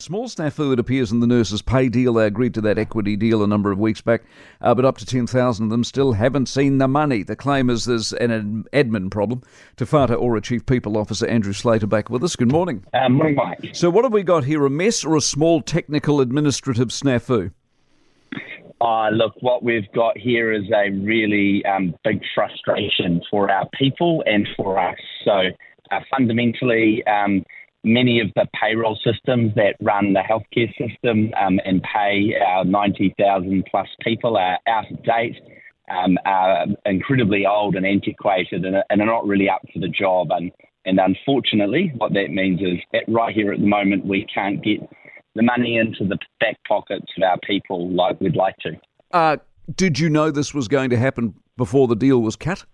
Small snafu, it appears, in the nurses' pay deal. They agreed to that equity deal a number of weeks back, uh, but up to 10,000 of them still haven't seen the money. The claim is there's an admin problem. Te Whatu Ora Chief People Officer Andrew Slater back with us. Good morning. Uh, morning, Mike. So, what have we got here? A mess or a small technical administrative snafu? Uh, look, what we've got here is a really um, big frustration for our people and for us. So, uh, fundamentally, um, many of the payroll systems that run the healthcare system um, and pay our 90,000 plus people are out of date, um, are incredibly old and antiquated, and, and, are not really up for the job. And, and unfortunately, what that means is that right here at the moment, we can't get the money into the back pockets of our people like we'd like to. Uh, did you know this was going to happen before the deal was cut?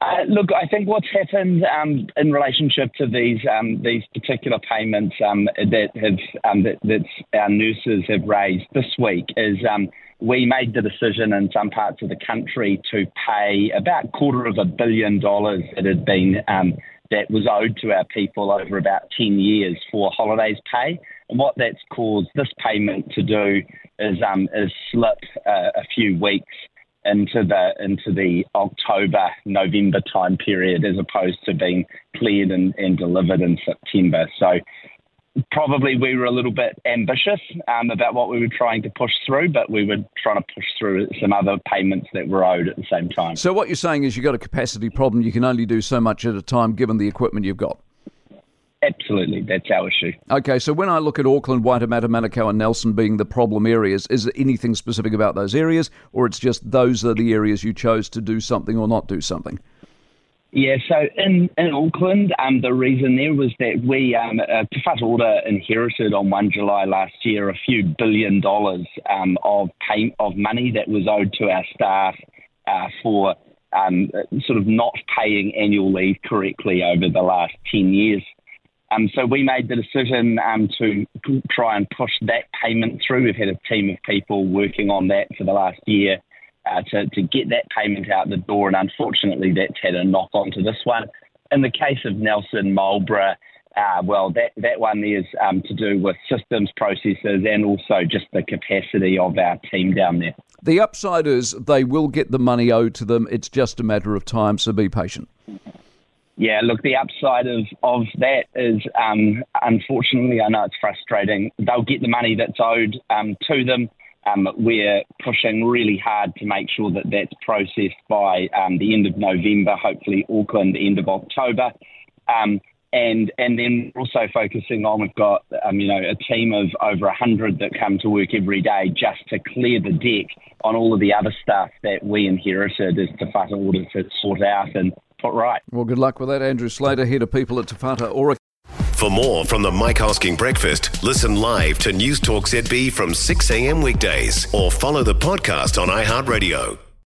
Uh, look, I think what's happened um, in relationship to these um, these particular payments um, that have um, that, our nurses have raised this week is um, we made the decision in some parts of the country to pay about quarter of a billion dollars that had been um, that was owed to our people over about ten years for holidays pay. And what that's caused this payment to do is is slip uh, a few weeks into the into the October November time period as opposed to being cleared and, and delivered in September. So probably we were a little bit ambitious um, about what we were trying to push through, but we were trying to push through some other payments that were owed at the same time. So what you're saying is you've got a capacity problem. You can only do so much at a time given the equipment you've got. Absolutely, that's our issue. Okay, so when I look at Auckland, Waitemata, Manukau, and Nelson being the problem areas, is there anything specific about those areas, or it's just those are the areas you chose to do something or not do something? Yeah, so in, in Auckland, um, the reason there was that we, um, uh, Te Whatu Ora inherited on 1 July last year a few billion dollars um, of pay, of money that was owed to our staff uh, for um, sort of not paying annual leave correctly over the last 10 years. Um, so we made the decision um, to try and push that payment through. We've had a team of people working on that for the last year uh, to, to get that payment out the door, and unfortunately, that's had a knock on to this one. In the case of Nelson Marlborough, uh, well, that, that one is um, to do with systems, processes, and also just the capacity of our team down there. The upside is they will get the money owed to them. It's just a matter of time, so be patient. Yeah, look, the upside of, of that is, um, unfortunately, I know it's frustrating. They'll get the money that's owed um, to them. Um, we're pushing really hard to make sure that that's processed by um, the end of November, hopefully Auckland, the end of October. Um, and and then also focusing on we've got um, you know a team of over hundred that come to work every day just to clear the deck on all of the other stuff that we inherited as Te Ora to sort out and put right. Well, good luck with that, Andrew Slater, head of people at Te Whatu Ora. For more from the Mike Hosking Breakfast, listen live to News Talk ZB from 6 a.m. weekdays or follow the podcast on iHeartRadio.